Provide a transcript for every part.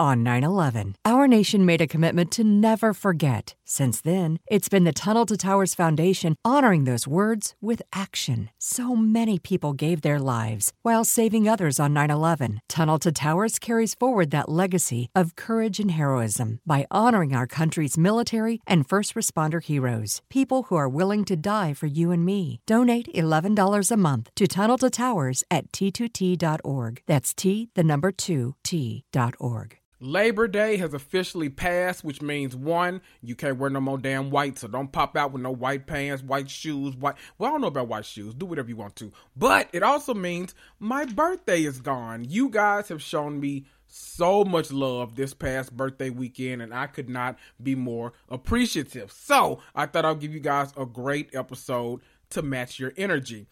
On 9 11, our nation made a commitment to never forget. Since then, it's been the Tunnel to Towers Foundation honoring those words with action. So many people gave their lives while saving others on 9 11. Tunnel to Towers carries forward that legacy of courage and heroism by honoring our country's military and first responder heroes, people who are willing to die for you and me. Donate $11 a month to Tunnel to Towers at t2t.org. That's T, the number 2, T.org. Labor Day has officially passed, which means one, you can't wear no more damn white, so don't pop out with no white pants, white shoes, white. Well, I don't know about white shoes. Do whatever you want to. But it also means my birthday is gone. You guys have shown me so much love this past birthday weekend, and I could not be more appreciative. So I thought I'll give you guys a great episode to match your energy.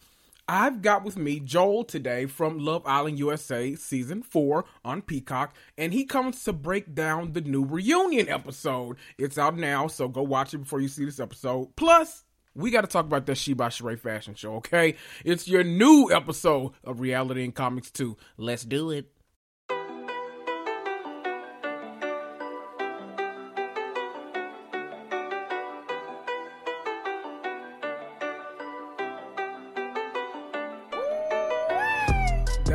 I've got with me Joel today from Love Island USA season 4 on Peacock, and he comes to break down the new reunion episode. It's out now, so go watch it before you see this episode. Plus, we got to talk about that She by Sheree fashion show, okay? It's your new episode of Reality and Comics 2. Let's do it.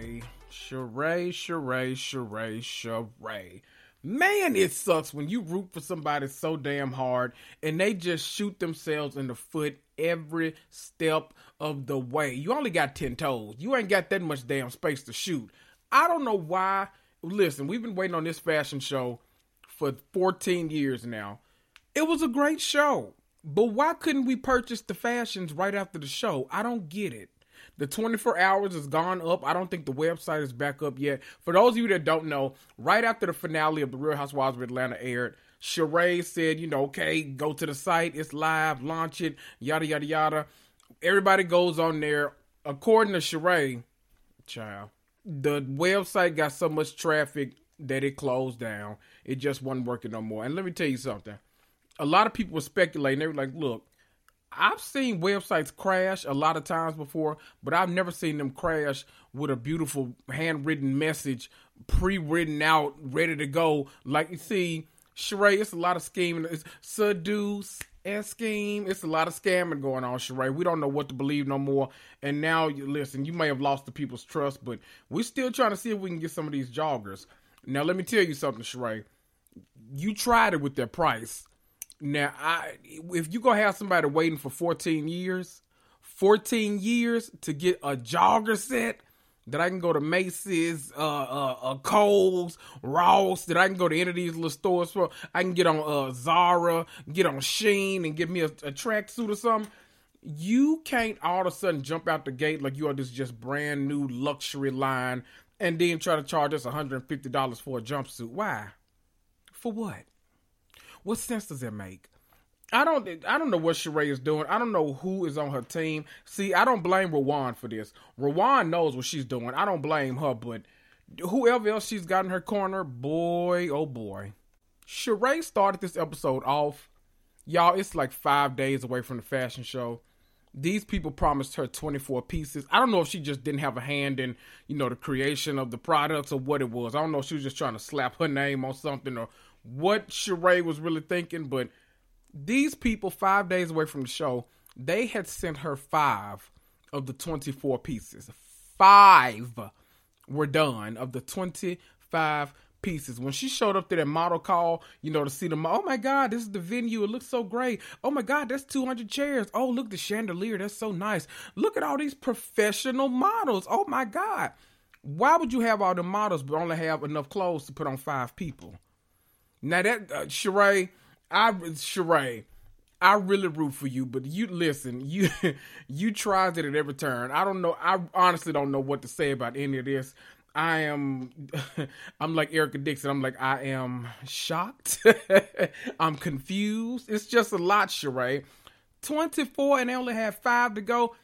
Sheree, Sheree, Sheree, Sheree, Sheree. Man, it sucks when you root for somebody so damn hard and they just shoot themselves in the foot every step of the way. You only got 10 toes. You ain't got that much damn space to shoot. I don't know why. Listen, we've been waiting on this fashion show for 14 years now. It was a great show. But why couldn't we purchase the fashions right after the show? I don't get it. The 24 hours has gone up. I don't think the website is back up yet. For those of you that don't know, right after the finale of The Real Housewives of Atlanta aired, Sheree said, you know, okay, go to the site, it's live, launch it, yada, yada, yada. Everybody goes on there. According to Sheree, child, the website got so much traffic that it closed down. It just wasn't working no more. And let me tell you something. A lot of people were speculating. They were like, look, I've seen websites crash a lot of times before, but I've never seen them crash with a beautiful handwritten message, pre-written out, ready to go. Like you see, Sheree, it's a lot of scheming. It's seduce and scheme. It's a lot of scamming going on, Sheree. We don't know what to believe no more. And now, listen, you may have lost the people's trust, but we're still trying to see if we can get some of these joggers. Now, let me tell you something, Sheree. You tried it with their price. Now, I if you gonna have somebody waiting for 14 years, 14 years to get a jogger set that I can go to Macy's, uh, uh, uh Kohl's, Ross, that I can go to any of these little stores for. I can get on uh, Zara, get on Shein, and get me a, a tracksuit or something. You can't all of a sudden jump out the gate like you are this just brand new luxury line and then try to charge us $150 for a jumpsuit. Why? For what? What sense does it make? I don't I don't know what Sheree is doing. I don't know who is on her team. See, I don't blame Rawan for this. Rawan knows what she's doing. I don't blame her, but whoever else she's got in her corner, boy, oh boy. Sheree started this episode off. Y'all, it's like five days away from the fashion show. These people promised her 24 pieces. I don't know if she just didn't have a hand in, you know, the creation of the products or what it was. I don't know if she was just trying to slap her name on something or what Sheree was really thinking, but these people, five days away from the show, they had sent her five of the 24 pieces. Five were done of the 25 pieces. When she showed up to that model call, you know, to see them, oh my God, this is the venue. It looks so great. Oh my God, that's 200 chairs. Oh, look, the chandelier. That's so nice. Look at all these professional models. Oh my God. Why would you have all the models but only have enough clothes to put on five people? Now that uh, Sheree, I Sheree, I really root for you, but you listen, you you tried it at every turn. I don't know. I honestly don't know what to say about any of this. I am I'm like Erica Dixon. I'm like I am shocked. I'm confused. It's just a lot, Sheree. 24 and they only have five to go.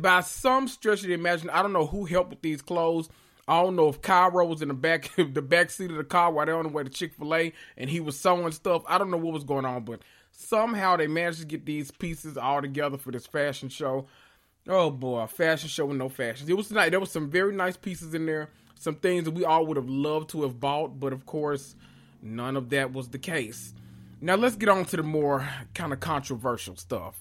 By some stretch of the imagination, I don't know who helped with these clothes. I don't know if Cairo was in the back the back seat of the car while they're on the way to Chick Fil A and he was sewing stuff. I don't know what was going on, but somehow they managed to get these pieces all together for this fashion show. Oh boy, fashion show with no fashions. It was nice. There was some very nice pieces in there. Some things that we all would have loved to have bought, but of course, none of that was the case. Now let's get on to the more kind of controversial stuff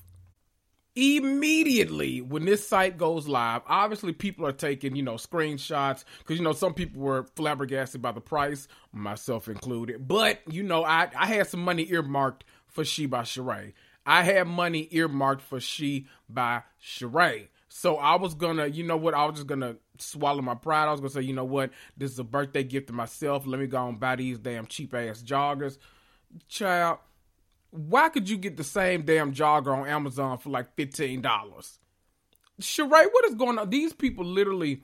immediately when this site goes live obviously people are taking you know screenshots because you know some people were flabbergasted by the price myself included. But you know i i had some money earmarked for she by Sheree. i had money earmarked for she by Sheree. so i was gonna you know what i was just gonna swallow my pride. I was gonna say you know what? This is a birthday gift to myself. Let me go and buy these damn cheap ass joggers. Child why could you get the same damn jogger on Amazon for like $15? Sheree, what is going on? These people literally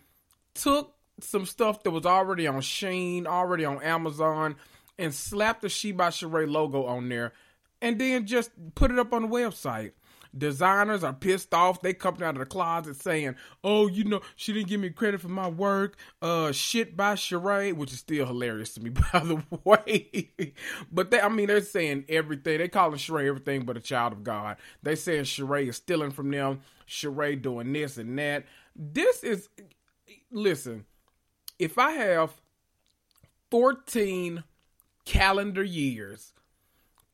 took some stuff that was already on Shein, already on Amazon, and slapped the She by Sheree logo on there, and then just put it up on the website. Designers are pissed off. They coming out of the closet saying, "Oh, you know, she didn't give me credit for my work." Uh, shit by Sheree, which is still hilarious to me, by the way. but they, I mean, they're saying everything. They calling Sheree everything but a child of God. They saying Sheree is stealing from them. Sheree doing this and that. This is, listen, if I have fourteen calendar years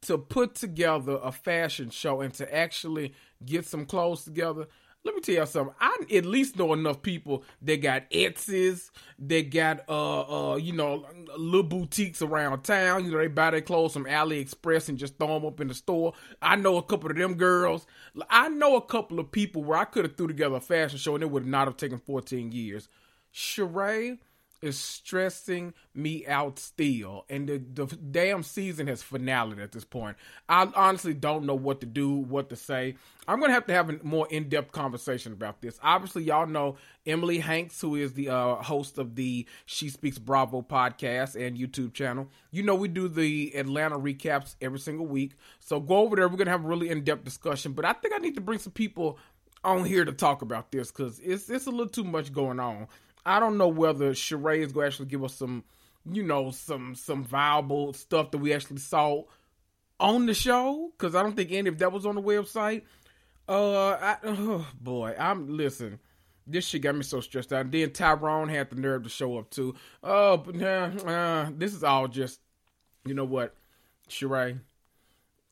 to put together a fashion show and to actually get some clothes together, let me tell you something. I at least know enough people that got Etsy's, they got uh uh you know little boutiques around town. You know they buy their clothes from AliExpress and just throw them up in the store. I know a couple of them girls. I know a couple of people where I could have threw together a fashion show and it would not have taken 14 years. Sheree is stressing me out still. And the, the damn season has finale at this point. I honestly don't know what to do, what to say. I'm going to have to have a more in depth conversation about this. Obviously, y'all know Emily Hanks, who is the uh, host of the She Speaks Bravo podcast and YouTube channel. You know, we do the Atlanta recaps every single week. So go over there. We're going to have a really in depth discussion. But I think I need to bring some people on here to talk about this because it's, it's a little too much going on. I don't know whether Sheree is going to actually give us some, you know, some some viable stuff that we actually saw on the show because I don't think any of that was on the website. Uh, I, oh boy, I'm listen. This shit got me so stressed out. And then Tyrone had the nerve to show up too. Oh, but uh, this is all just, you know what, Sheree,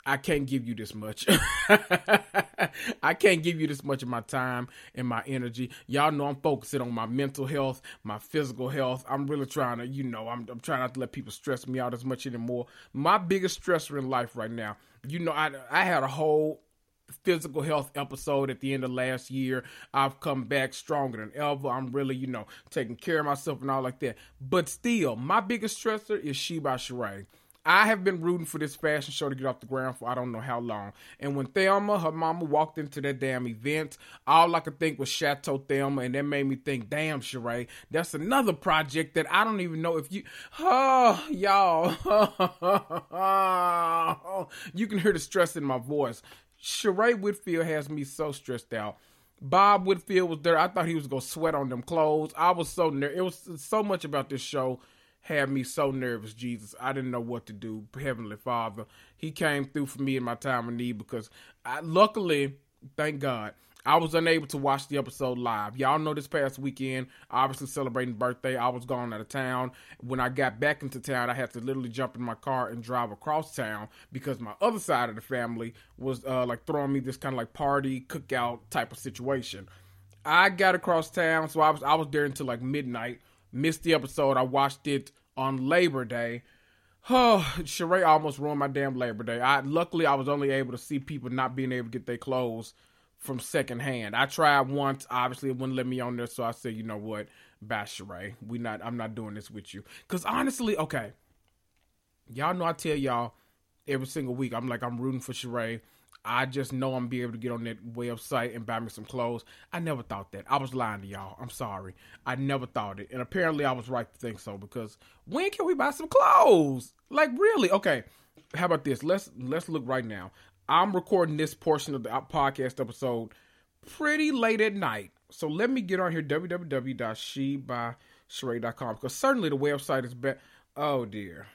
I can't give you this much. I can't give you this much of my time and my energy. Y'all know I'm focusing on my mental health, my physical health. I'm really trying to, you know, I'm, I'm trying not to let people stress me out as much anymore. My biggest stressor in life right now, you know, I I had a whole physical health episode at the end of last year. I've come back stronger than ever. I'm really, you know, taking care of myself and all like that. But still, my biggest stressor is She by Sheree. I have been rooting for this fashion show to get off the ground for I don't know how long. And when Thelma, her mama, walked into that damn event, all I could think was Chateau Thelma, and that made me think, damn, Sheree, that's another project that I don't even know if you, oh, y'all, you can hear the stress in my voice. Sheree Whitfield has me so stressed out. Bob Whitfield was there. I thought he was gonna sweat on them clothes. I was so nervous. It was so much about this show had me so nervous, Jesus. I didn't know what to do. Heavenly Father, He came through for me in my time of need because I, luckily, thank God, I was unable to watch the episode live. Y'all know this past weekend, obviously celebrating birthday, I was gone out of town. When I got back into town, I had to literally jump in my car and drive across town because my other side of the family was uh, like throwing me this kind of like party cookout type of situation. I got across town, so I was I was there until like midnight. Missed the episode. I watched it on Labor Day. Oh, Sheree almost ruined my damn Labor Day. I luckily I was only able to see people not being able to get their clothes from secondhand. I tried once, obviously it wouldn't let me on there, so I said, you know what, Sheree. We not I'm not doing this with you. Cause honestly, okay. Y'all know I tell y'all every single week, I'm like I'm rooting for Sheree. I just know I'm be able to get on that website and buy me some clothes. I never thought that. I was lying to y'all. I'm sorry. I never thought it. And apparently I was right to think so because when can we buy some clothes? Like really? Okay. How about this? Let's let's look right now. I'm recording this portion of the podcast episode pretty late at night. So let me get on here www.shebysheree.com because certainly the website is better. Oh dear.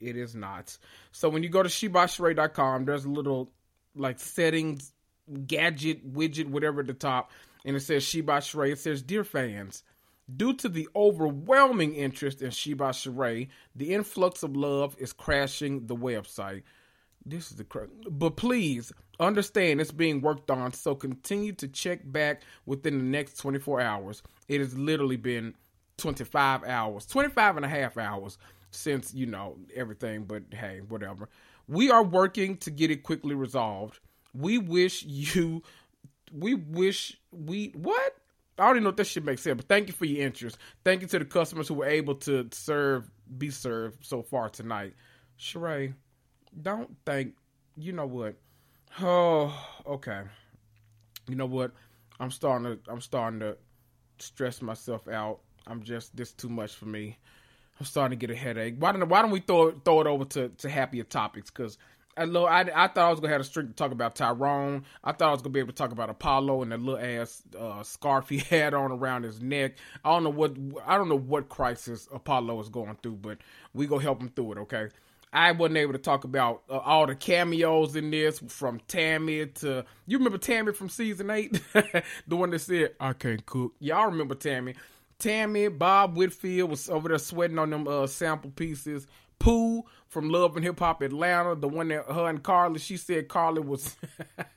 It is not. So when you go to shebysheree.com, there's a little like settings gadget widget whatever at the top and it says She by Sheree. It says, Dear fans, due to the overwhelming interest in She by Sheree, the influx of love is crashing the website. This is the cra- but please understand it's being worked on, so continue to check back within the next 24 hours. It has literally been 25 hours, 25 and a half hours since, you know, everything, but hey, whatever. We are working to get it quickly resolved. We wish you, we wish we, what? I don't even know if that shit makes sense, but thank you for your interest. Thank you to the customers who were able to serve, be served so far tonight. Sheree, don't think, you know what? Oh, okay. You know what? I'm starting to, I'm starting to stress myself out. I'm just, this too much for me. I'm starting to get a headache. Why don't Why don't we throw throw it over to, to happier topics? Because I, I, I thought I was gonna have a streak to talk about Tyrone. I thought I was gonna be able to talk about Apollo and the little ass uh, scarf he had on around his neck. I don't know what I don't know what crisis Apollo is going through, but we go help him through it. Okay. I wasn't able to talk about uh, all the cameos in this from Tammy to you remember Tammy from season eight, the one that said I can't cook. Y'all remember Tammy? Tammy, Bob Whitfield was over there sweating on them uh, sample pieces. Pooh from Love and Hip Hop Atlanta, the one that her and Carly, she said Carly was.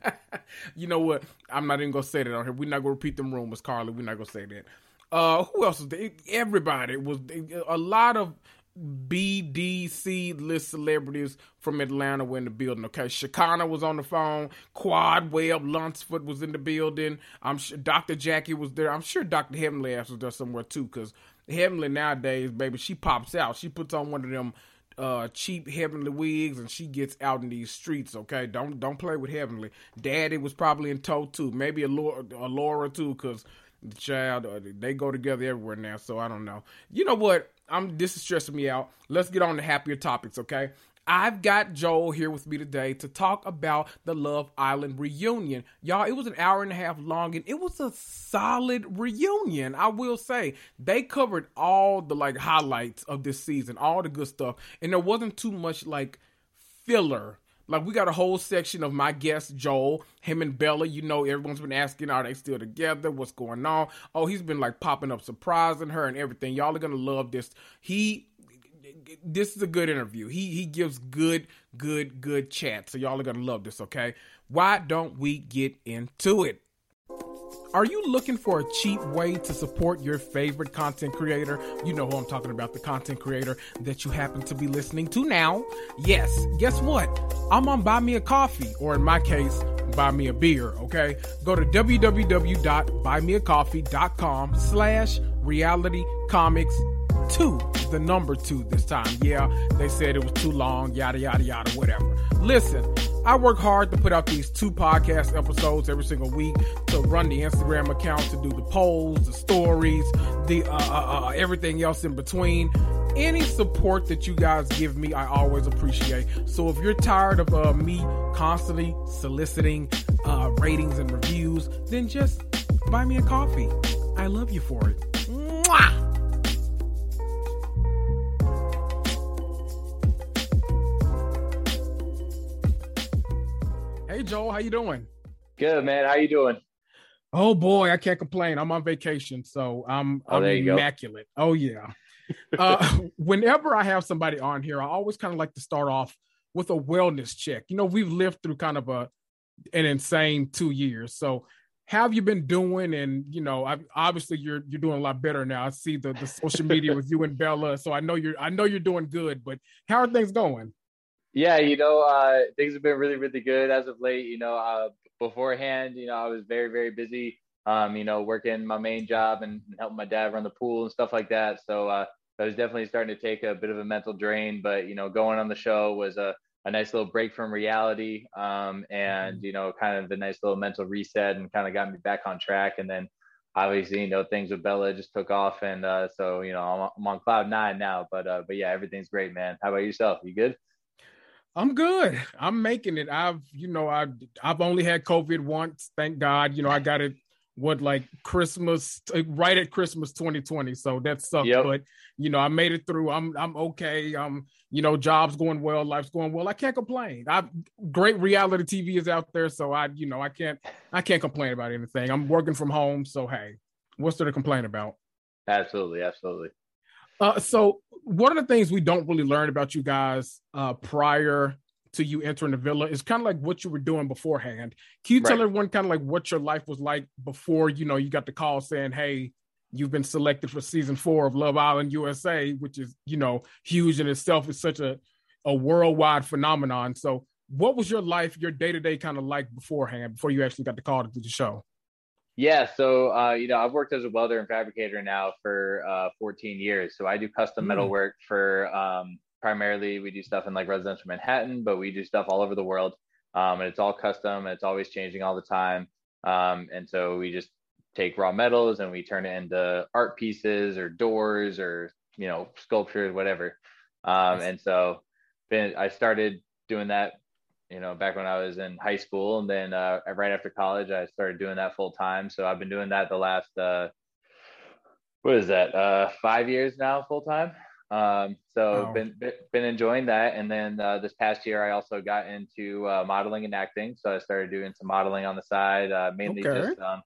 you know what? I'm not even gonna say that on here. We're not gonna repeat them rumors, Carly. We're not gonna say that. Uh, who else was there? Everybody was a lot of BDC list celebrities from Atlanta were in the building. Okay, Shekinah was on the phone. Quad Webb Lunsford was in the building. I'm sure Dr. Jackie was there. I'm sure Dr. Heavenly Ass was there somewhere too, because Heavenly nowadays, baby, she pops out. She puts on one of them uh cheap heavenly wigs and she gets out in these streets okay don't don't play with heavenly daddy was probably in tow too maybe a laura, a laura too because the child uh, they go together everywhere now so i don't know you know what i'm this is stressing me out let's get on to happier topics okay I've got Joel here with me today to talk about the Love Island reunion. Y'all, it was an hour and a half long and it was a solid reunion, I will say. They covered all the like highlights of this season, all the good stuff, and there wasn't too much like filler. Like we got a whole section of my guest Joel, him and Bella. You know, everyone's been asking, are they still together? What's going on? Oh, he's been like popping up, surprising her and everything. Y'all are gonna love this. He this is a good interview. He he gives good, good, good chat. So y'all are gonna love this, okay? Why don't we get into it? Are you looking for a cheap way to support your favorite content creator? You know who I'm talking about, the content creator that you happen to be listening to now. Yes, guess what? I'm on Buy Me a Coffee, or in my case, Buy Me a Beer, okay? Go to www.buymeacoffee.com slash reality comics two, the number two this time. Yeah, they said it was too long, yada, yada, yada, whatever. Listen, I work hard to put out these two podcast episodes every single week to run the Instagram account, to do the polls, the stories, the uh, uh, uh, everything else in between. Any support that you guys give me, I always appreciate. So if you're tired of uh, me constantly soliciting uh, ratings and reviews, then just buy me a coffee. I love you for it. Mwah! Hey Joel, how you doing? Good man. How you doing? Oh boy, I can't complain. I'm on vacation, so I'm oh, I'm immaculate. Go. Oh yeah. uh, whenever I have somebody on here, I always kind of like to start off with a wellness check. You know, we've lived through kind of a an insane two years. So, have you been doing? And you know, I, obviously you're you're doing a lot better now. I see the the social media with you and Bella, so I know you're I know you're doing good. But how are things going? Yeah, you know, uh, things have been really, really good as of late. You know, uh, beforehand, you know, I was very, very busy. Um, you know, working my main job and helping my dad run the pool and stuff like that. So uh, I was definitely starting to take a bit of a mental drain. But you know, going on the show was a, a nice little break from reality, um, and mm-hmm. you know, kind of a nice little mental reset, and kind of got me back on track. And then obviously, you know, things with Bella just took off, and uh, so you know, I'm, I'm on cloud nine now. But uh, but yeah, everything's great, man. How about yourself? You good? I'm good. I'm making it. I've, you know, I've I've only had COVID once. Thank God. You know, I got it what like Christmas right at Christmas 2020. So that sucked. Yep. But you know, I made it through. I'm I'm okay. Um, you know, job's going well, life's going well. I can't complain. I great reality TV is out there, so I, you know, I can't I can't complain about anything. I'm working from home, so hey, what's there to complain about? Absolutely, absolutely. Uh, so one of the things we don't really learn about you guys uh, prior to you entering the villa is kind of like what you were doing beforehand. Can you right. tell everyone kind of like what your life was like before you know you got the call saying, "Hey, you've been selected for season four of Love Island USA," which is you know huge in itself. It's such a a worldwide phenomenon. So, what was your life, your day to day kind of like beforehand before you actually got the call to do the show? Yeah, so uh, you know, I've worked as a welder and fabricator now for uh, 14 years. So I do custom metal mm. work for um, primarily we do stuff in like residential Manhattan, but we do stuff all over the world, um, and it's all custom and it's always changing all the time. Um, and so we just take raw metals and we turn it into art pieces or doors or you know sculptures, whatever. Um, and so been I started doing that you know, back when I was in high school. And then uh, right after college, I started doing that full time. So I've been doing that the last, uh, what is that, uh, five years now, full time. Um, so wow. been been enjoying that, and then uh, this past year I also got into uh, modeling and acting. So I started doing some modeling on the side, uh, mainly okay. just um,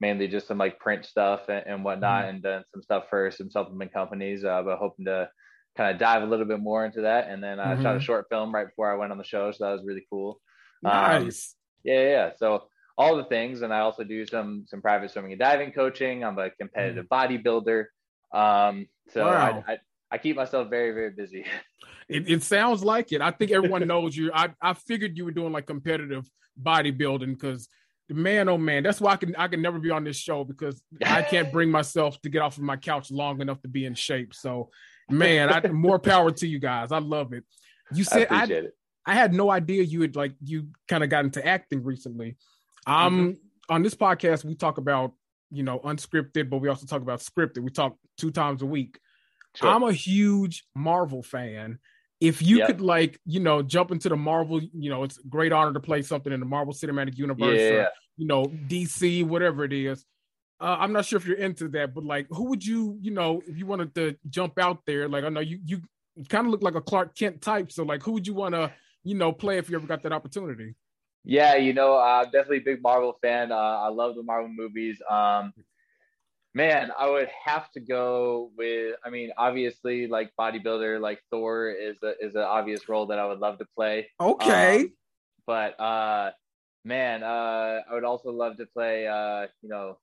mainly just some like print stuff and, and whatnot, mm. and done some stuff for some supplement companies. Uh, but hoping to kind of dive a little bit more into that. And then I mm-hmm. shot a short film right before I went on the show, so that was really cool. Um, nice. Um, yeah, yeah. So all the things, and I also do some some private swimming and diving coaching. I'm a competitive mm. bodybuilder. Um, so wow. I, I, I keep myself very very busy. It, it sounds like it. I think everyone knows you. I I figured you were doing like competitive bodybuilding because the man oh man that's why i can i can never be on this show because i can't bring myself to get off of my couch long enough to be in shape so man I, more power to you guys i love it you said I, I, it. I had no idea you had like you kind of got into acting recently um Mm-hmm. on this podcast we talk about you know unscripted but we also talk about scripted we talk two times a week Sure. i'm a huge marvel fan if you Yep. could like you know jump into the marvel you know it's a great honor to play something in the marvel cinematic universe or, yeah. you know dc whatever it is uh, i'm not sure if you're into that but like who would you you know if you wanted to jump out there like i know you you kind of look like a clark kent type so like who would you want to you know play if you ever got that opportunity Yeah, you know, uh, definitely a big Marvel fan. Uh, I love the Marvel movies. Um, man, I would have to go with. I mean, obviously, like bodybuilder, like Thor is a, is an obvious role that I would love to play. okay Um, but uh, man, uh, I would also love to play. Uh, you know,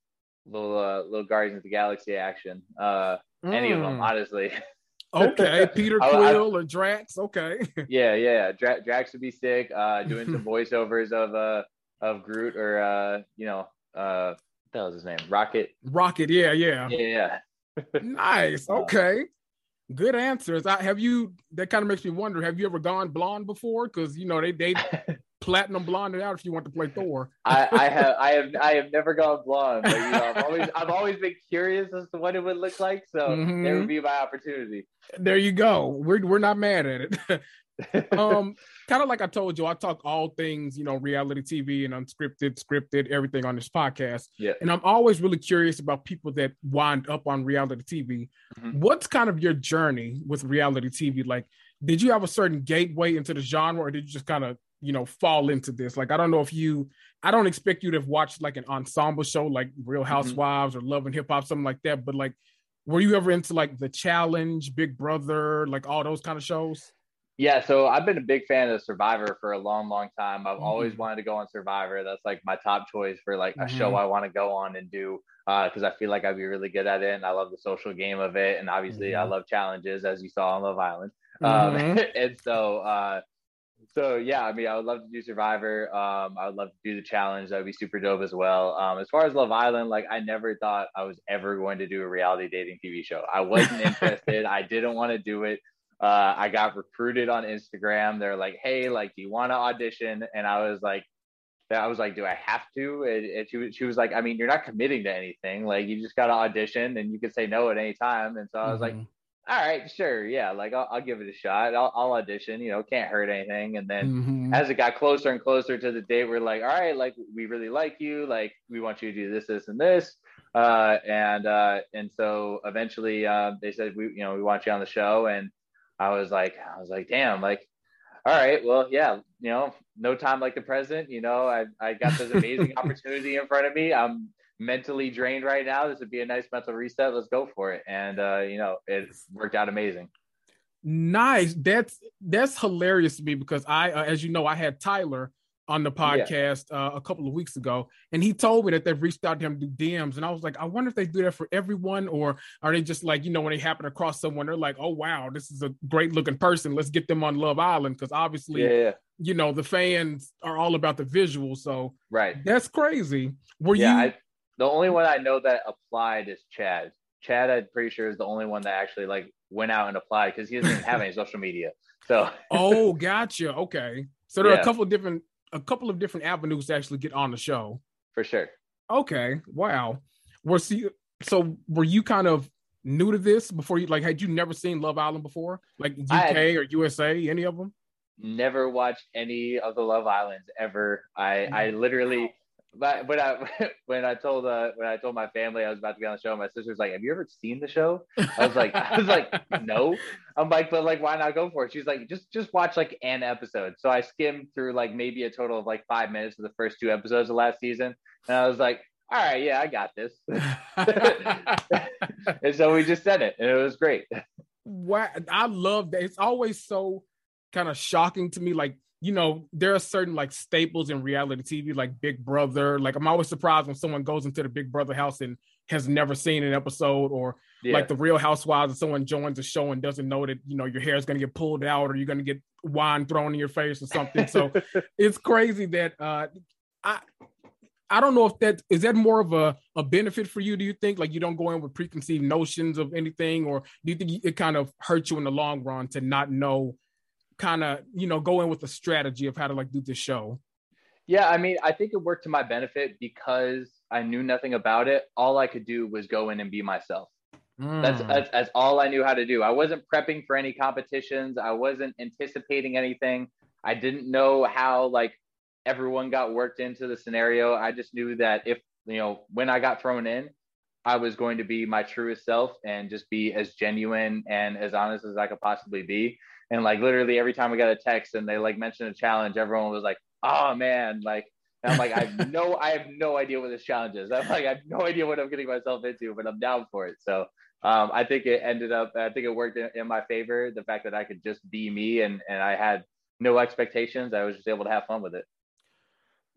little uh, little Guardians of the Galaxy action. Uh, any of them, Mm. honestly. okay peter I- I- quill or drax okay yeah, yeah. Dra- Drax would be sick. Uh, doing some voiceovers of uh of Groot or uh you know uh that was his name? Rocket. rocket yeah yeah Yeah, yeah. nice Uh, okay good answers I, have you that kind of makes me wonder have you ever gone blonde before because you know they they platinum blonded out if you want to play thor I, I have I have I have never gone blonde, but you know I've always I've always been curious as to what it would look like. So Mhm. there would be my opportunity. there you go we're, we're not mad at it um kind of like i told you i talk all things you know reality tv and unscripted scripted everything on this podcast Yeah. and i'm always really curious about people that wind up on reality tv Mhm. what's kind of your journey with reality tv like did you have a certain gateway into the genre or did you just kind of you know fall into this like i don't know if you i don't expect you to have watched like an ensemble show like real housewives or love and hip hop something like that but like were you ever into like the challenge big brother like all those kind of shows Yeah, so I've been a big fan of Survivor for a long, long time. I've always Mhm. wanted to go on Survivor. That's like my top choice for like a Mhm. show I want to go on and do because I feel like I'd be really good at it, and I love the social game of it, and obviously I Mhm. love challenges as you saw on Love Island. Um, and so, uh, so yeah, I mean, I would love to do Survivor. Um, I would love to do the challenge. That would be super dope as well. Um, as far as Love Island, like I never thought I was ever going to do a reality dating TV show. I wasn't interested. I didn't want to do it. Uh, I got recruited on Instagram. They're like, "Hey, like, do you want to audition?" And I was like, I was like, "Do I have to?" And, and she, was- she was like, "I mean, you're not committing to anything. Like, you just got to audition, and you can say no at any time." And so I was like, Mhm. All right, sure, yeah, like I'll, I'll give it a shot. I'll, I'll audition. You know, can't hurt anything. And then Mhm. as it got closer and closer to the date, we're like, all right, like we really like you. Like we want you to do this, this, and this. Uh, and uh, and so eventually, uh, they said we, you know, we want you on the show. And I was like, I was like, damn, like, all right, well, yeah, you know, no time like the present. You know, I I got this amazing opportunity in front of me. I'm mentally drained right now. This would be a nice mental reset. Let's go for it. And uh, you know, it worked out amazing. Nice. That's that's hilarious to me because I, uh, as you know, I had Tyler on the Yeah. podcast uh, a couple of weeks ago, and he told me that they've reached out to him to DMs, and I was like, I wonder if they do that for everyone, or are they just like, you know, when they happen across someone, they're like, oh wow, this is a great looking person, let's get them on Love Island, because obviously, Yeah, yeah, you know, the fans are all about the visual, so right. that's crazy. Were yeah, you? I, the only one I know that applied is Chad. Chad, I'm pretty sure is the only one that actually like went out and applied because he doesn't have any social media. So oh, gotcha. Okay, so there are a couple of different, a couple of different avenues to actually get on the show. for sure. Okay. Wow. Was you so were you kind of new to this before you like had you never seen Love Island before? Like UK or USA, any of them? Never watched any of the Love Islands ever. I I literally but when I when I told uh when I told my family I was about to be on the show, my sister's like, "Have you ever seen the show?" I was like, I was like, "No." I'm like, "But like, why not go for it?" She's like, "Just just watch like an episode." So I skimmed through like maybe a total of like five minutes of the first two episodes of last season, and I was like, "All right, yeah, I got this." and so we just said it, and it was great. wow, I love that. It's always so kind of shocking to me. Like, you know, there are certain like staples in reality TV, like Big Brother. Like, I'm always surprised when someone goes into the Big Brother house and has never seen an episode or yeah. like the Real Housewives, if someone joins a show and doesn't know that you know your hair is going to get pulled out or you're going to get wine thrown in your face or something. So it's crazy that uh, I I don't know if that is that more of a, a benefit for you. Do you think like you don't go in with preconceived notions of anything, or do you think it kind of hurts you in the long run to not know, kind of you know go in with a strategy of how to like do this show? Yeah, I mean, I think it worked to my benefit because I knew nothing about it. All I could do was go in and be myself. Mm. That's, that's that's all I knew how to do. I wasn't prepping for any competitions. I wasn't anticipating anything. I didn't know how like everyone got worked into the scenario. I just knew that if you know when I got thrown in, I was going to be my truest self and just be as genuine and as honest as I could possibly be. And like literally every time we got a text and they like mentioned a challenge, everyone was like, "Oh man!" Like I'm like, I have no, I have no idea what this challenge is. I'm like, I have no idea what I'm getting myself into, but I'm down for it. So um, I think it ended up, I think it worked in, in my favor. The fact that I could just be me and and I had no expectations. I was just able to have fun with it.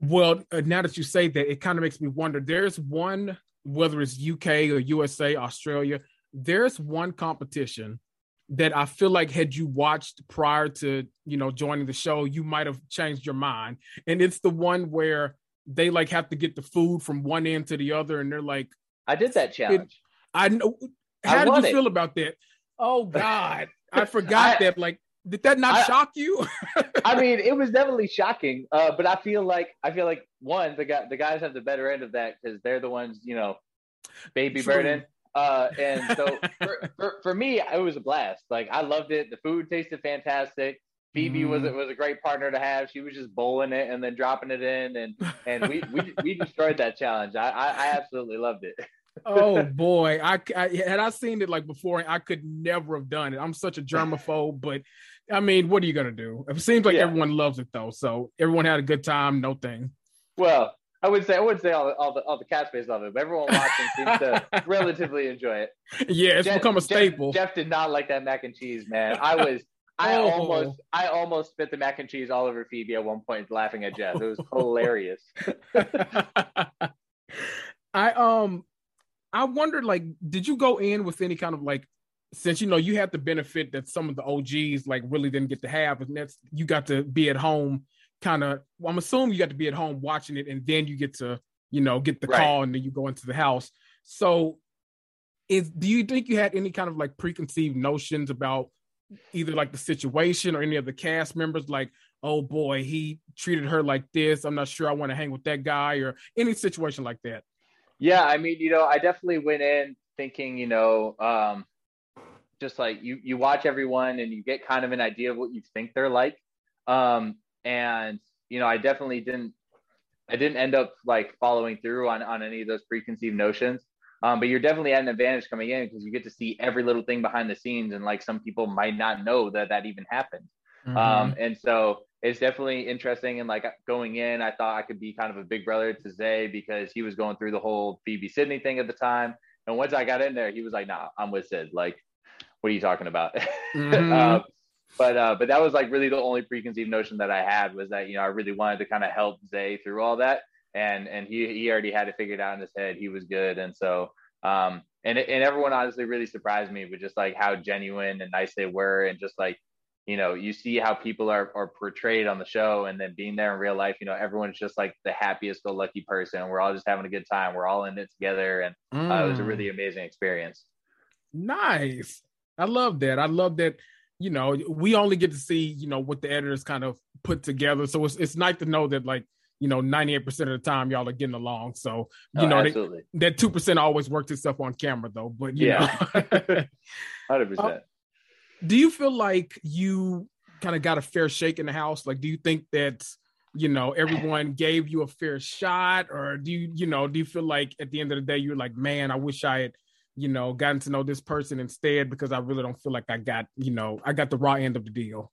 Well, uh, now that you say that, it kind of makes me wonder. There's one, whether it's UK or USA, Australia, there's one competition that I feel like had you watched prior to you know joining the show, you might have changed your mind. And it's the one where they like have to get the food from one end to the other, and they're like, "I did that challenge." I know. How I did you it. feel about that? Oh God, I forgot I, that. Like did that not I, shock you? I mean, it was definitely shocking. Uh, but I feel like I feel like one, the guy the guys have the better end of that because they're the ones, you know, baby True. burden. Uh, and so for, for, for, me, it was a blast. Like I loved it. The food tasted fantastic. Phoebe mm. was was a great partner to have. She was just bowling it and then dropping it in, and and we we, we destroyed that challenge. I, I, I absolutely loved it oh boy, I, I, had I seen it like before, I could never have done it. I'm such a germaphobe, but I mean, what are you gonna do? It seems like yeah. everyone loves it though, so everyone had a good time. No thing. Well, I would say I would say all, all the all the cat space love it, but everyone watching seems to relatively enjoy it. Yeah, it's Jeff, become a staple. Jeff, Jeff, did not like that mac and cheese, man. I was. I oh. almost I almost spit the mac and cheese all over Phoebe at one point laughing at Jeff. It was hilarious. I um I wondered, like, did you go in with any kind of like, since you know you had the benefit that some of the OGs like really didn't get to have, and that's you got to be at home, kind of. Well, I'm assuming you got to be at home watching it, and then you get to you know get the right. call, and then you go into the house. So, is do you think you had any kind of like preconceived notions about either like the situation or any of the cast members like oh boy he treated her like this i'm not sure i want to hang with that guy or any situation like that yeah, I mean, you know, I definitely went in thinking, you know, um, just like you you watch everyone and you get kind of an idea of what you think they're like. Um, and you know, I definitely didn't I didn't end up like following through on on any of those preconceived notions. Um, but you're definitely at an advantage coming in because you get to see every little thing behind the scenes, and like some people might not know that that even happened. Mm-hmm. Um, and so it's definitely interesting. And like going in, I thought I could be kind of a big brother to Zay because he was going through the whole Phoebe Sydney thing at the time. And once I got in there, he was like, "Nah, I'm with Sid. Like, what are you talking about?" Mm-hmm. uh, but uh, but that was like really the only preconceived notion that I had was that you know I really wanted to kind of help Zay through all that, and and he he already had it figured out in his head. He was good, and so um and and everyone honestly really surprised me with just like how genuine and nice they were, and just like you know, you see how people are, are portrayed on the show and then being there in real life, you know, everyone's just like the happiest go lucky person. We're all just having a good time. We're all in it together. And mm. uh, it was a really mm. amazing experience. Nice. I love that. I love that. You know, we only get to see, you know, what the editors kind of put together. So it's, it's nice to know that like, you know, 98% of the time y'all are getting along. So, you oh, know, they, that 2% always works itself on camera though, but yeah, 100%. Uh, do you feel like you kind of got a fair shake in the house? Like, do you think that you know everyone gave you a fair shot, or do you you know do you feel like at the end of the day you're like, man, I wish I had you know gotten to know this person instead because I really don't feel like I got you know I got the raw end of the deal.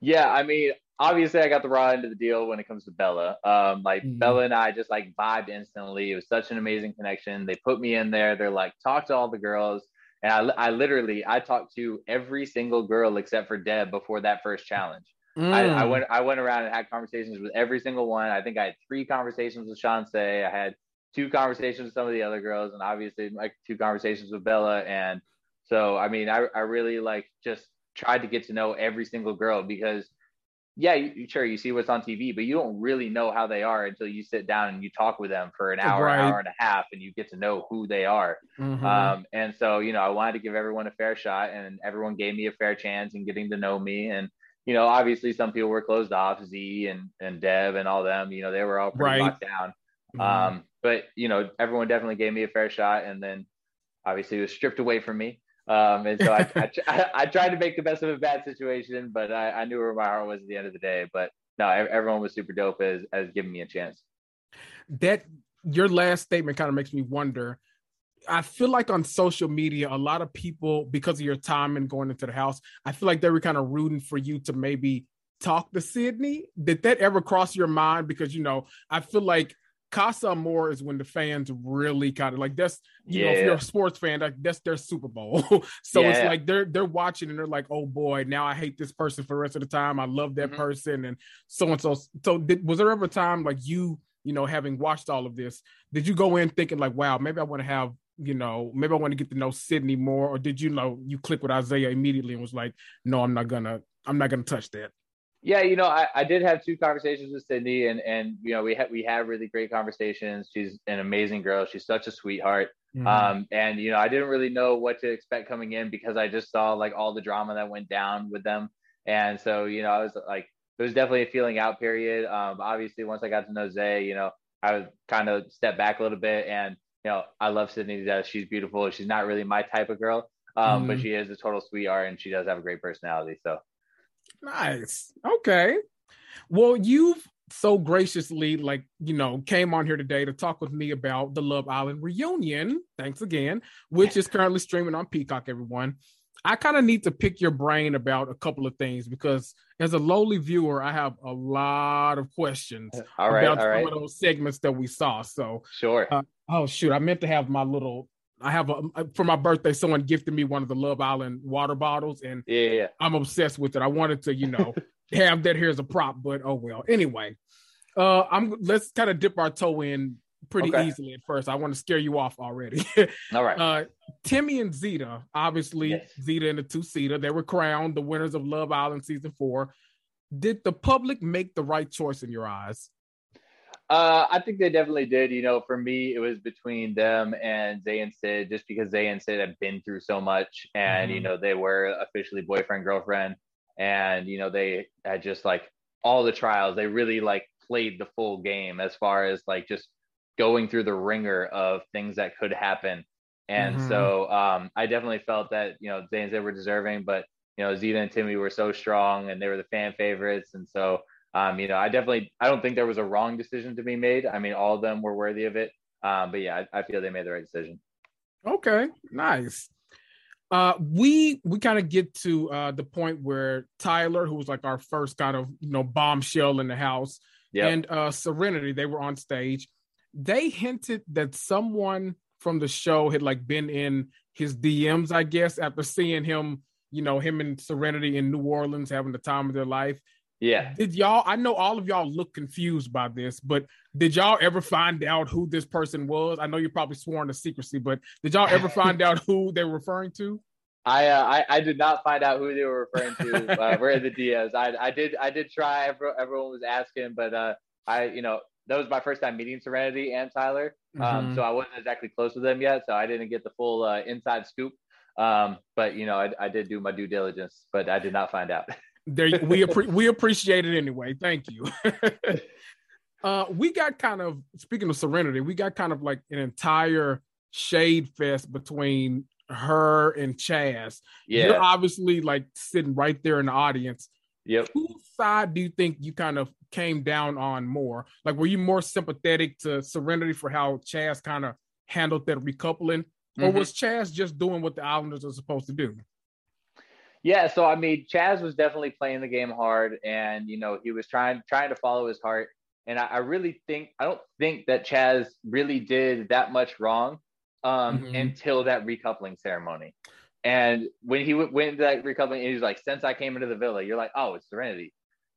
Yeah, I mean, obviously I got the raw end of the deal when it comes to Bella. Um, like mm-hmm. Bella and I just like vibed instantly. It was such an amazing connection. They put me in there. They're like, talk to all the girls. And I, I literally I talked to every single girl except for Deb before that first challenge. Mm. I, I, mm. went I went around and had conversations with every single one. I think I had three conversations with Shanse. I had two conversations with some of the other girls, and obviously like two conversations with Bella. And so, I mean, I, I really like just tried to get to know every single girl because yeah, you, sure, you see what's on TV, but you don't really know how they are until you sit down and you talk with them for an hour, right. hour and a half, and you get to know who they are. Mm-hmm. Um, and so, you know, I wanted to give everyone a fair shot, and everyone gave me a fair chance in getting to know me. And you know, obviously, some people were closed off, Z and and Dev and all them. You know, they were all pretty right. locked down. Mm-hmm. Um, but you know, everyone definitely gave me a fair shot, and then obviously it was stripped away from me. Um, and so I, I, I, tried to make the best of a bad situation, but I, I knew where my heart was at the end of the day. But no, everyone was super dope as, as giving me a chance. That your last statement kind of makes me wonder. I feel like on social media, a lot of people, because of your time and going into the house, I feel like they were kind of rooting for you to maybe talk to Sydney. Did that ever cross your mind? Because you know, I feel like Casa Amor is when the fans really kind of like that's you yeah. know if you're a sports fan like that's their Super Bowl. so yeah. it's like they're they're watching and they're like, oh boy, now I hate this person for the rest of the time. I love that mm-hmm. person and so and so. So did, was there ever a time like you you know having watched all of this, did you go in thinking like, wow, maybe I want to have you know maybe I want to get to know Sydney more, or did you know you click with Isaiah immediately and was like, no, I'm not gonna I'm not gonna touch that. Yeah, you know, I, I did have two conversations with Sydney, and and you know, we had we had really great conversations. She's an amazing girl. She's such a sweetheart. Mm-hmm. Um, and you know, I didn't really know what to expect coming in because I just saw like all the drama that went down with them, and so you know, I was like, it was definitely a feeling out period. Um, obviously, once I got to know Zay, you know, I was kind of step back a little bit, and you know, I love Sydney death. She's beautiful. She's not really my type of girl, um, mm-hmm. but she is a total sweetheart, and she does have a great personality. So Nice. Okay. Well, you've so graciously, like, you know, came on here today to talk with me about the Love Island reunion. Thanks again, which is currently streaming on Peacock, everyone. I kind of need to pick your brain about a couple of things because as a lowly viewer, I have a lot of questions all right, about all right. some of those segments that we saw. So, sure. Uh, oh, shoot. I meant to have my little I have a for my birthday. Someone gifted me one of the Love Island water bottles, and yeah, yeah. I'm obsessed with it. I wanted to, you know, have that here as a prop, but oh well. Anyway, uh, I'm let's kind of dip our toe in pretty okay. easily at first. I want to scare you off already. All right. Uh, Timmy and Zeta, obviously yes. Zeta and the two seater, they were crowned the winners of Love Island season four. Did the public make the right choice in your eyes? Uh, I think they definitely did. You know, for me, it was between them and Zay and Sid, just because Zay and Sid had been through so much, and mm-hmm. you know they were officially boyfriend girlfriend, and you know they had just like all the trials. They really like played the full game as far as like just going through the ringer of things that could happen. And mm-hmm. so um, I definitely felt that you know Zay and Sid were deserving, but you know Zeta and Timmy were so strong, and they were the fan favorites, and so um, you know, I definitely I don't think there was a wrong decision to be made. I mean, all of them were worthy of it. Um, but yeah, I, I feel they made the right decision. Okay, nice. Uh, we we kind of get to uh, the point where Tyler, who was like our first kind of you know bombshell in the house, yep. and uh, Serenity, they were on stage. They hinted that someone from the show had like been in his DMs, I guess, after seeing him, you know, him and Serenity in New Orleans having the time of their life. Yeah. Did y'all? I know all of y'all look confused by this, but did y'all ever find out who this person was? I know you're probably sworn to secrecy, but did y'all ever find out who they were referring to? I, uh, I I did not find out who they were referring to. uh, we're in the DMs. I I did I did try. Everyone was asking, but uh, I you know that was my first time meeting Serenity and Tyler. Um, mm-hmm. so I wasn't exactly close with them yet, so I didn't get the full uh, inside scoop. Um, but you know, I, I did do my due diligence, but I did not find out. there we appre- we appreciate it anyway. Thank you. uh, we got kind of speaking of Serenity, we got kind of like an entire shade fest between her and Chaz. Yeah, you're obviously like sitting right there in the audience. Yep. Whose side do you think you kind of came down on more? Like, were you more sympathetic to Serenity for how Chaz kind of handled that recoupling, or mm-hmm. was Chaz just doing what the Islanders are supposed to do? Yeah, so I mean, Chaz was definitely playing the game hard, and you know he was trying trying to follow his heart. And I, I really think I don't think that Chaz really did that much wrong um, mm-hmm. until that recoupling ceremony. And when he went, went into that recoupling, he was like, "Since I came into the villa, you're like, oh, it's Serenity,"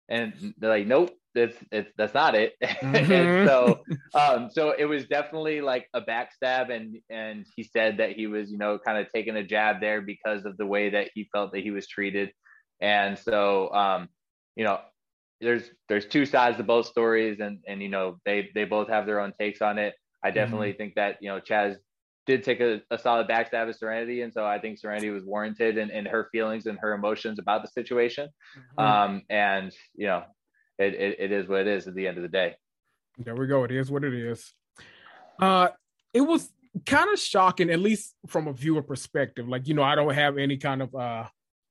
and they're like, "Nope, it's it's that's not it. Mm-hmm. so um so it was definitely like a backstab and and he said that he was, you know, kind of taking a jab there because of the way that he felt that he was treated. And so um, you know, there's there's two sides to both stories and and you know, they they both have their own takes on it. I definitely mm-hmm. think that, you know, Chaz did take a, a solid backstab of Serenity, and so I think Serenity was warranted in, in her feelings and her emotions about the situation. Mm-hmm. Um, and you know, it, it, it is what it is at the end of the day. There we go. It is what it is. Uh, it was kind of shocking, at least from a viewer perspective. Like, you know, I don't have any kind of, uh,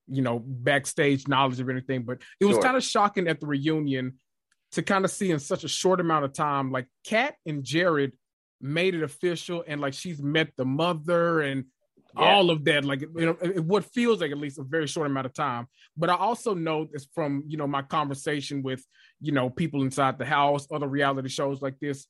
you know, backstage knowledge of anything, but it was sure. kind of shocking at the reunion to kind of see in such a short amount of time, like Kat and Jared made it official and like she's met the mother and yeah. all of that like you know what feels like at least a very short amount of time but i also know this from you know my conversation with you know people inside the house other reality shows like this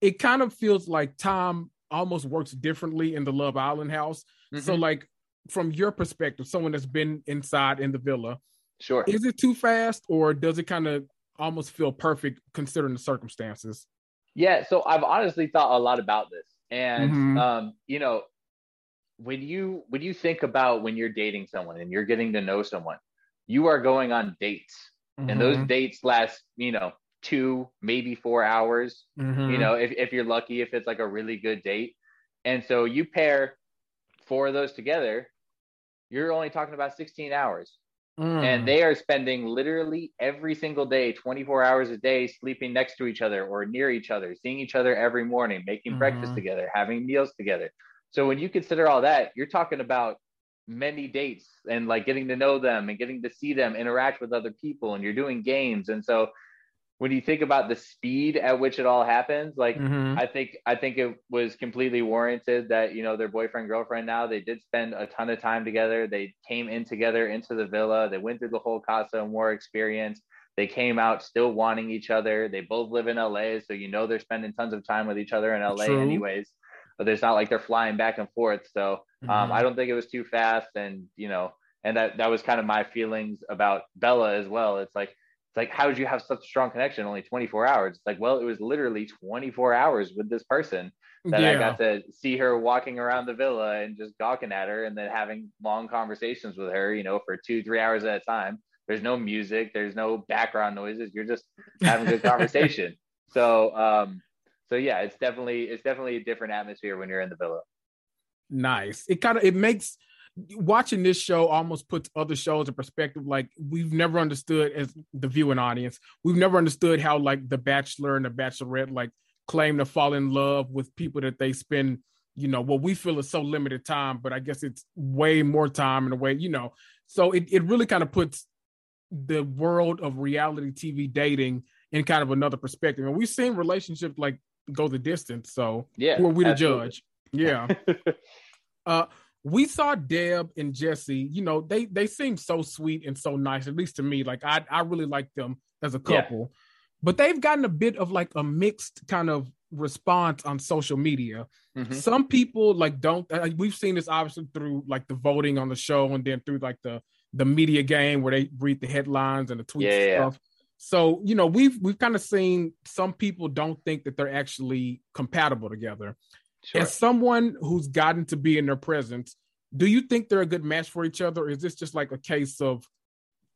it kind of feels like tom almost works differently in the love island house mm-hmm. so like from your perspective someone that's been inside in the villa sure is it too fast or does it kind of almost feel perfect considering the circumstances yeah so i've honestly thought a lot about this and mm-hmm. um you know when you when you think about when you're dating someone and you're getting to know someone, you are going on dates, mm-hmm. and those mm-hmm. dates last, you know, two maybe four hours. Mm-hmm. You know, if if you're lucky, if it's like a really good date, and so you pair four of those together, you're only talking about 16 hours. Mm. And they are spending literally every single day, 24 hours a day, sleeping next to each other or near each other, seeing each other every morning, making mm-hmm. breakfast together, having meals together. So when you consider all that, you're talking about many dates and like getting to know them and getting to see them interact with other people and you're doing games. And so when you think about the speed at which it all happens, like mm-hmm. I think I think it was completely warranted that you know their boyfriend girlfriend now they did spend a ton of time together. They came in together into the villa. They went through the whole Casa Amor experience. They came out still wanting each other. They both live in LA, so you know they're spending tons of time with each other in LA True. anyways but it's not like they're flying back and forth. So um, mm-hmm. I don't think it was too fast. And, you know, and that, that was kind of my feelings about Bella as well. It's like, it's like, how did you have such a strong connection? Only 24 hours. It's like, well, it was literally 24 hours with this person that yeah. I got to see her walking around the villa and just gawking at her and then having long conversations with her, you know, for two, three hours at a time. There's no music, there's no background noises. You're just having a good conversation. So, um, so yeah, it's definitely it's definitely a different atmosphere when you're in the villa. Nice. It kind of it makes watching this show almost puts other shows in perspective. Like we've never understood as the viewing audience, we've never understood how like The Bachelor and The Bachelorette like claim to fall in love with people that they spend, you know, what we feel is so limited time, but I guess it's way more time in a way, you know. So it, it really kind of puts the world of reality TV dating in kind of another perspective. And we've seen relationships like go the distance. So yeah, who are we to judge? Yeah. uh, we saw Deb and Jesse. You know, they they seem so sweet and so nice. At least to me, like I I really like them as a couple. Yeah. But they've gotten a bit of like a mixed kind of response on social media. Mm-hmm. Some people like don't. Uh, we've seen this obviously through like the voting on the show, and then through like the the media game where they read the headlines and the tweets yeah, and stuff. So, you know, we've we've kind of seen some people don't think that they're actually compatible together. Sure. As someone who's gotten to be in their presence, do you think they're a good match for each other? Or is this just like a case of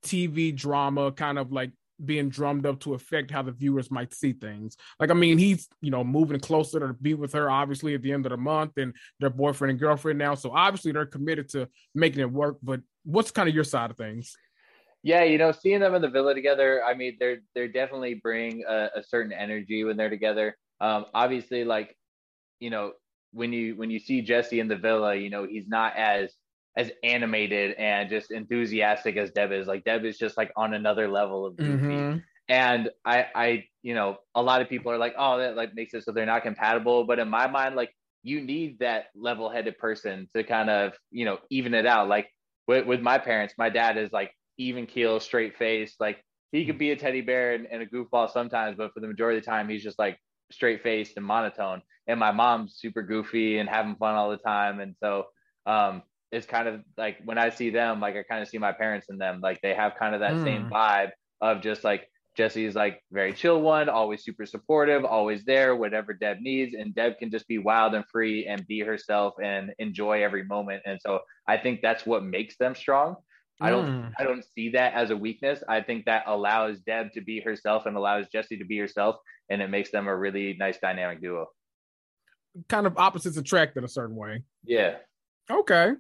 TV drama kind of like being drummed up to affect how the viewers might see things. Like, I mean, he's, you know, moving closer to be with her, obviously, at the end of the month, and their boyfriend and girlfriend now. So obviously they're committed to making it work. But what's kind of your side of things? Yeah, you know, seeing them in the villa together, I mean, they're they're definitely bring a, a certain energy when they're together. Um, obviously, like, you know, when you when you see Jesse in the villa, you know, he's not as as animated and just enthusiastic as Deb is. Like Deb is just like on another level of goofy. Mm-hmm. And I I you know, a lot of people are like, oh, that like makes it so they're not compatible. But in my mind, like you need that level-headed person to kind of, you know, even it out. Like with, with my parents, my dad is like even keel, straight face. Like he could be a teddy bear and, and, a goofball sometimes, but for the majority of the time, he's just like straight faced and monotone. And my mom's super goofy and having fun all the time. And so um, it's kind of like when I see them, like I kind of see my parents in them. Like they have kind of that mm. same vibe of just like Jesse's like very chill one, always super supportive, always there, whatever Deb needs. And Deb can just be wild and free and be herself and enjoy every moment. And so I think that's what makes them strong. I don't mm. I don't see that as a weakness. I think that allows Deb to be herself and allows Jesse to be herself and it makes them a really nice dynamic duo. Kind of opposites attract in a certain way. Yeah. Okay.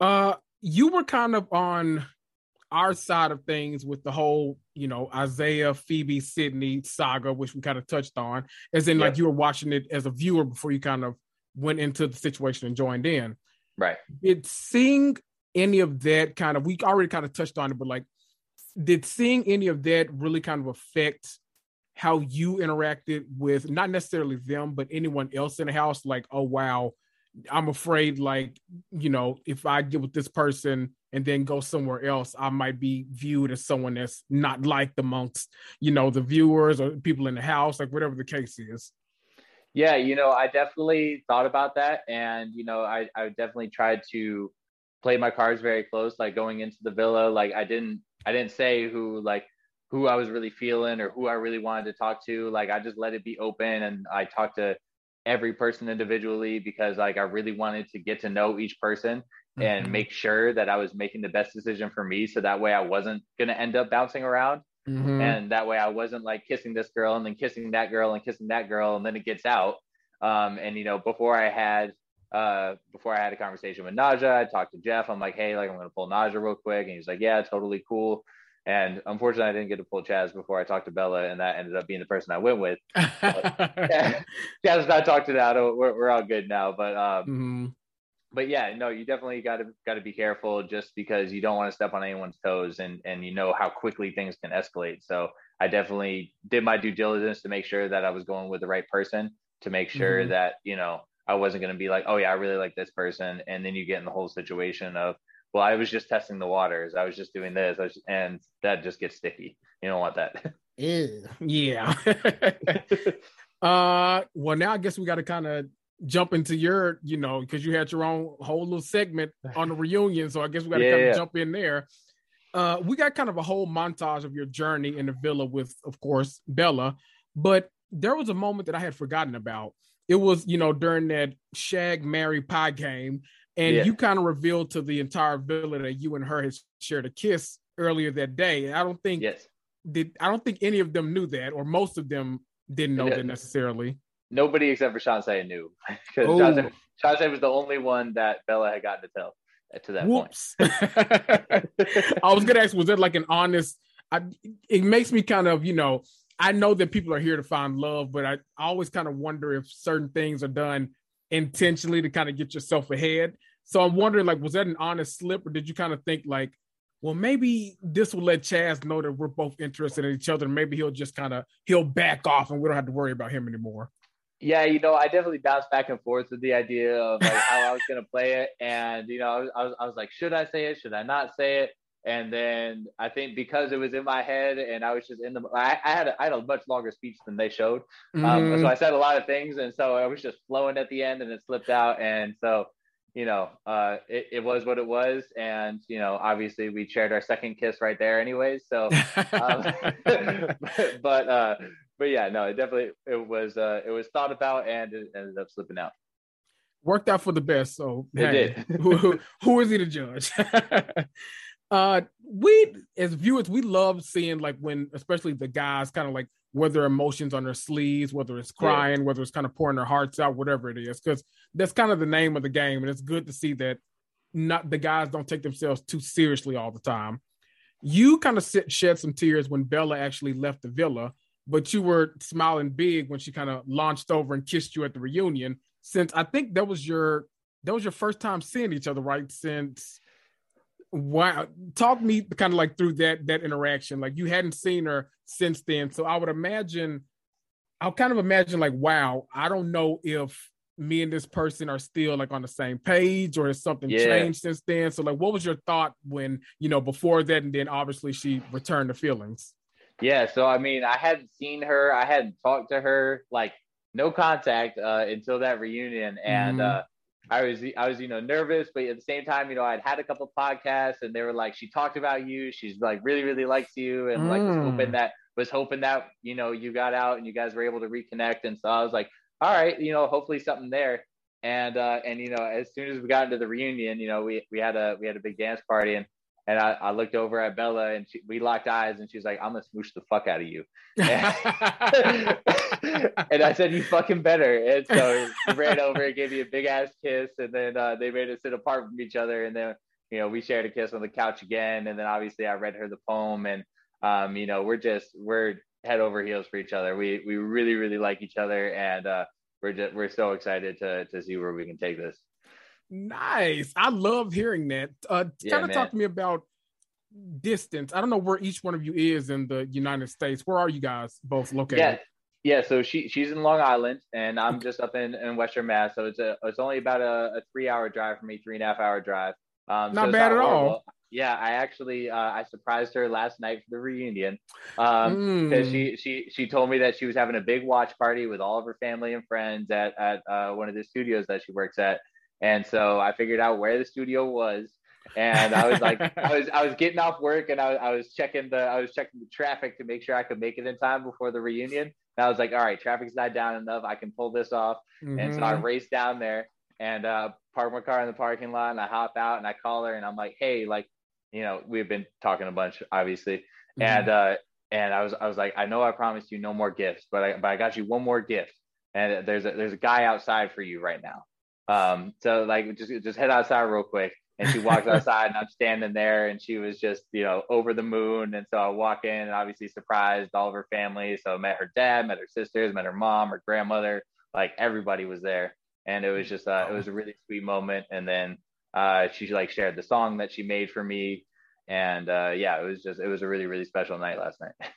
Uh you were kind of on our side of things with the whole, you know, Isaiah, Phoebe, Sydney saga, which we kind of touched on, as in yep. like you were watching it as a viewer before you kind of went into the situation and joined in. Right. Did seeing any of that kind of we already kind of touched on it, but like did seeing any of that really kind of affect how you interacted with not necessarily them, but anyone else in the house? Like, oh wow, I'm afraid like, you know, if I get with this person and then go somewhere else, I might be viewed as someone that's not liked amongst, you know, the viewers or people in the house, like whatever the case is. Yeah, you know, I definitely thought about that. And, you know, I, I definitely tried to play my cards very close, like going into the villa. Like I didn't I didn't say who like who I was really feeling or who I really wanted to talk to. Like I just let it be open and I talked to every person individually because like I really wanted to get to know each person mm-hmm. and make sure that I was making the best decision for me so that way I wasn't going to end up bouncing around. Mm-hmm. And that way I wasn't like kissing this girl and then kissing that girl and kissing that girl and then it gets out. Um, and you know, before I had uh, before I had a conversation with Nadjha, I talked to Jeff. I'm like, hey, like I'm gonna pull Nadjha real quick, and he's like, yeah, totally cool. And unfortunately, I didn't get to pull Chaz before I talked to Bella, and that ended up being the person I went with. yeah, Chaz not talked to that. We're, we're all good now, but um, mm-hmm. but yeah, no, you definitely got to got to be careful just because you don't want to step on anyone's toes, and and you know how quickly things can escalate. So I definitely did my due diligence to make sure that I was going with the right person, to make sure mm-hmm. that you know I wasn't going to be like, oh yeah, I really like this person, and then you get in the whole situation of, well, I was just testing the waters, I was just doing this, was, and that just gets sticky. You don't want that. Ew. yeah. uh, well, now I guess we got to kind of jump into your, you know, because you had your own whole little segment on the reunion, so I guess we got to yeah, kind of yeah. jump in there. Uh, we got kind of a whole montage of your journey in the villa with, of course, Bella, but there was a moment that I had forgotten about it was you know during that shag Mary pie game and yeah. you kind of revealed to the entire villa that you and her had shared a kiss earlier that day i don't think yes. did i don't think any of them knew that or most of them didn't know that necessarily nobody except for Shanse knew because oh. Shanse was the only one that bella had gotten to tell to that Whoops. point i was gonna ask was it like an honest I, it makes me kind of you know I know that people are here to find love, but I always kind of wonder if certain things are done intentionally to kind of get yourself ahead. So I'm wondering, like, was that an honest slip, or did you kind of think like, well, maybe this will let Chaz know that we're both interested in each other. Maybe he'll just kind of he'll back off, and we don't have to worry about him anymore. Yeah, you know, I definitely bounced back and forth with the idea of like how I was gonna play it, and you know, I was, I was, I was like, should I say it? Should I not say it? And then I think because it was in my head and I was just in the, I, I had a, I had a much longer speech than they showed. Mm-hmm. Um, so I said a lot of things. And so I was just flowing at the end and it slipped out. And so, you know, uh, it, it was what it was. And, you know, obviously we shared our second kiss right there anyways. So, um, but, but, uh, but yeah, no, it definitely, it was, uh, it was thought about and it ended up slipping out worked out for the best. So hey, did. who, who is he to judge? uh we as viewers we love seeing like when especially the guys kind of like whether emotions on their sleeves whether it's crying yeah. whether it's kind of pouring their hearts out whatever it is because that's kind of the name of the game and it's good to see that not the guys don't take themselves too seriously all the time you kind of sit, shed some tears when bella actually left the villa but you were smiling big when she kind of launched over and kissed you at the reunion since i think that was your that was your first time seeing each other right since wow talk me kind of like through that that interaction like you hadn't seen her since then so i would imagine i'll kind of imagine like wow i don't know if me and this person are still like on the same page or has something yeah. changed since then so like what was your thought when you know before that and then obviously she returned the feelings yeah so i mean i hadn't seen her i hadn't talked to her like no contact uh until that reunion and mm-hmm. uh I was I was you know nervous, but at the same time, you know, I'd had a couple podcasts, and they were like, she talked about you. She's like really really likes you, and mm. like open that was hoping that you know you got out and you guys were able to reconnect. And so I was like, all right, you know, hopefully something there. And uh, and you know, as soon as we got into the reunion, you know, we we had a we had a big dance party and and I, I looked over at Bella and she, we locked eyes and she's like, I'm gonna smoosh the fuck out of you. and I said, You fucking better. And so he ran over and gave me a big ass kiss. And then uh, they made us sit apart from each other. And then, you know, we shared a kiss on the couch again. And then obviously I read her the poem. And, um, you know, we're just, we're head over heels for each other. We, we really, really like each other. And uh, we're just, we're so excited to, to see where we can take this. Nice. I love hearing that. Uh, yeah, kind of talk to me about distance. I don't know where each one of you is in the United States. Where are you guys both located? Yeah. Yeah, so she she's in Long Island and I'm just up in, in Western Mass. So it's a it's only about a, a three hour drive for me, three and a half hour drive. Um, not so bad not at all. Yeah, I actually uh, I surprised her last night for the reunion because um, mm. she she she told me that she was having a big watch party with all of her family and friends at at uh, one of the studios that she works at, and so I figured out where the studio was. And I was like, I was I was getting off work and I I was checking the I was checking the traffic to make sure I could make it in time before the reunion. And I was like, all right, traffic's not down enough. I can pull this off. Mm-hmm. And so I mm-hmm. raced down there and uh, park my car in the parking lot and I hop out and I call her and I'm like, hey, like, you know, we've been talking a bunch, obviously. Mm-hmm. And uh, and I was I was like, I know I promised you no more gifts, but I but I got you one more gift. And there's a there's a guy outside for you right now. Um, so like just just head outside real quick. And she walks outside and I'm standing there and she was just, you know, over the moon. And so I walk in and obviously surprised all of her family. So I met her dad, met her sisters, met her mom, her grandmother, like everybody was there. And it was just uh, it was a really sweet moment. And then uh, she like shared the song that she made for me. And uh, yeah, it was just it was a really, really special night last night.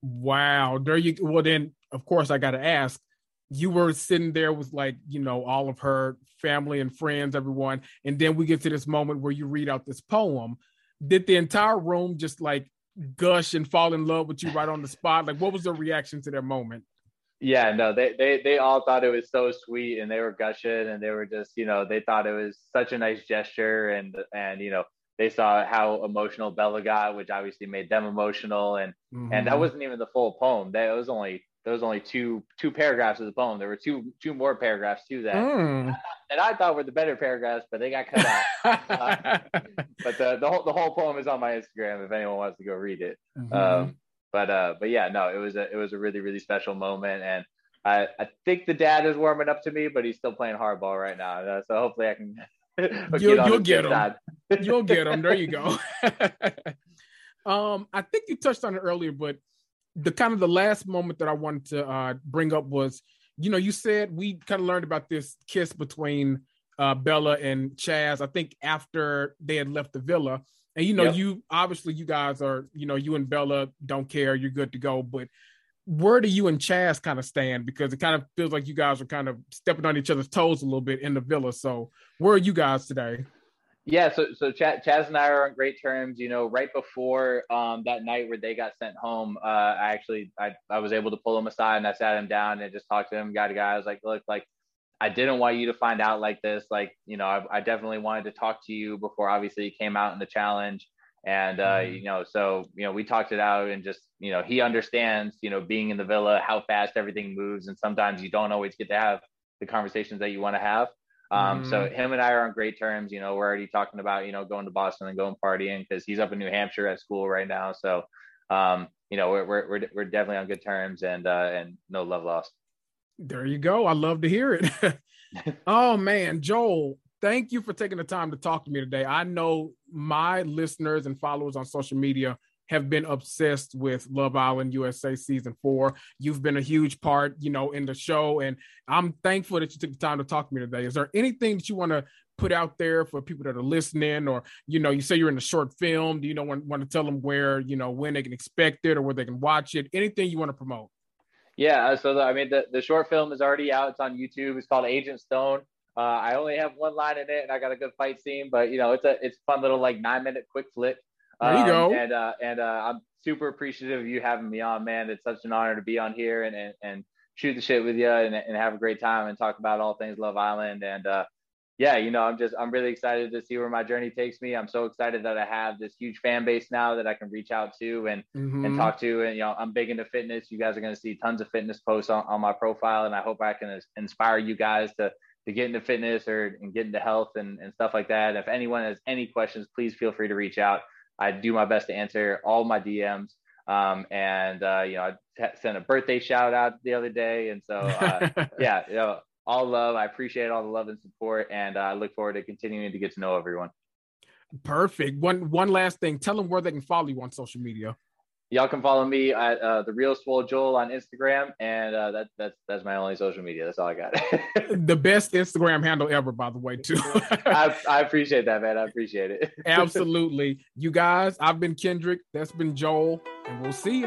Wow. There you well then of course I gotta ask, you were sitting there with like you know all of her family and friends everyone and then we get to this moment where you read out this poem did the entire room just like gush and fall in love with you right on the spot like what was the reaction to that moment yeah no they they they all thought it was so sweet and they were gushing and they were just you know they thought it was such a nice gesture and and you know they saw how emotional Bella got, which obviously made them emotional, and mm-hmm. and that mm-hmm. wasn't even the full poem. That was only there was only two two paragraphs of the poem. There were two two more paragraphs to that, mm. and I thought were the better paragraphs, but they got cut out. uh, but the the whole the whole poem is on my Instagram if anyone wants to go read it. Mm-hmm. Um, but uh, but yeah, no, it was a it was a really really special moment, and I I think the dad is warming up to me, but he's still playing hardball right now. Uh, so hopefully I can. you'll, you'll get him. you'll get him. There you go. um, I think you touched on it earlier, but the kind of the last moment that I wanted to uh, bring up was, you know, you said we kind of learned about this kiss between uh, Bella and Chaz. I think after they had left the villa, and you know, yep. you obviously you guys are, you know, you and Bella don't care, you're good to go. But where do you and Chaz kind of stand? Because it kind of feels like you guys are kind of stepping on each other's toes a little bit in the villa. So where are you guys today? Yeah, so so Ch- Chaz and I are on great terms. You know, right before um, that night where they got sent home, uh, I actually I, I was able to pull him aside and I sat him down and just talked to him guy to guy. I was like, look, like I didn't want you to find out like this. Like, you know, I, I definitely wanted to talk to you before obviously you came out in the challenge. And uh, mm. you know, so you know, we talked it out and just you know, he understands, you know, being in the villa, how fast everything moves, and sometimes you don't always get to have the conversations that you want to have. Um, mm. So him and I are on great terms. You know, we're already talking about you know going to Boston and going partying because he's up in New Hampshire at school right now. So um, you know we're, we're we're we're definitely on good terms and uh, and no love lost. There you go. I love to hear it. oh man, Joel, thank you for taking the time to talk to me today. I know my listeners and followers on social media have been obsessed with Love Island USA season four. You've been a huge part, you know, in the show, and I'm thankful that you took the time to talk to me today. Is there anything that you want to put out there for people that are listening, or you know, you say you're in a short film? Do you know want, want to tell them where you know when they can expect it or where they can watch it? Anything you want to promote? Yeah, uh, so the, I mean, the, the short film is already out. It's on YouTube. It's called Agent Stone. Uh, I only have one line in it, and I got a good fight scene, but you know, it's a it's a fun little like nine minute quick flick. There you um, go. And uh, and uh, I'm super appreciative of you having me on, man. It's such an honor to be on here and and, and shoot the shit with you and, and have a great time and talk about all things Love Island. And uh, yeah, you know, I'm just I'm really excited to see where my journey takes me. I'm so excited that I have this huge fan base now that I can reach out to and mm-hmm. and talk to. And you know, I'm big into fitness. You guys are going to see tons of fitness posts on, on my profile, and I hope I can inspire you guys to to get into fitness or and get into health and, and stuff like that. If anyone has any questions, please feel free to reach out. I do my best to answer all my DMs. Um, and uh, you know, I sent a birthday shout out the other day, and so uh, yeah, you know, all love. I appreciate all the love and support, and uh, I look forward to continuing to get to know everyone. Perfect. One one last thing. Tell them where they can follow you on social media. Y'all can follow me at uh, the Real Swole Joel on Instagram, and uh, that, that's that's my only social media. That's all I got. the best Instagram handle ever, by the way, too. I, I appreciate that, man. I appreciate it. Absolutely, you guys. I've been Kendrick. That's been Joel, and we'll see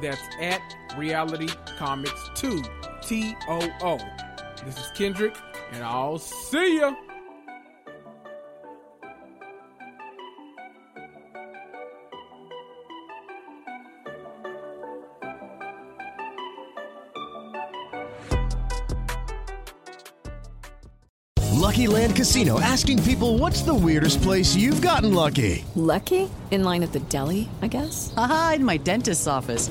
That's at Reality Comics 2, T O O. This is Kendrick, and I'll see ya. Lucky Land Casino asking people what's the weirdest place you've gotten lucky? Lucky? In line at the deli, I guess? Aha, in my dentist's office.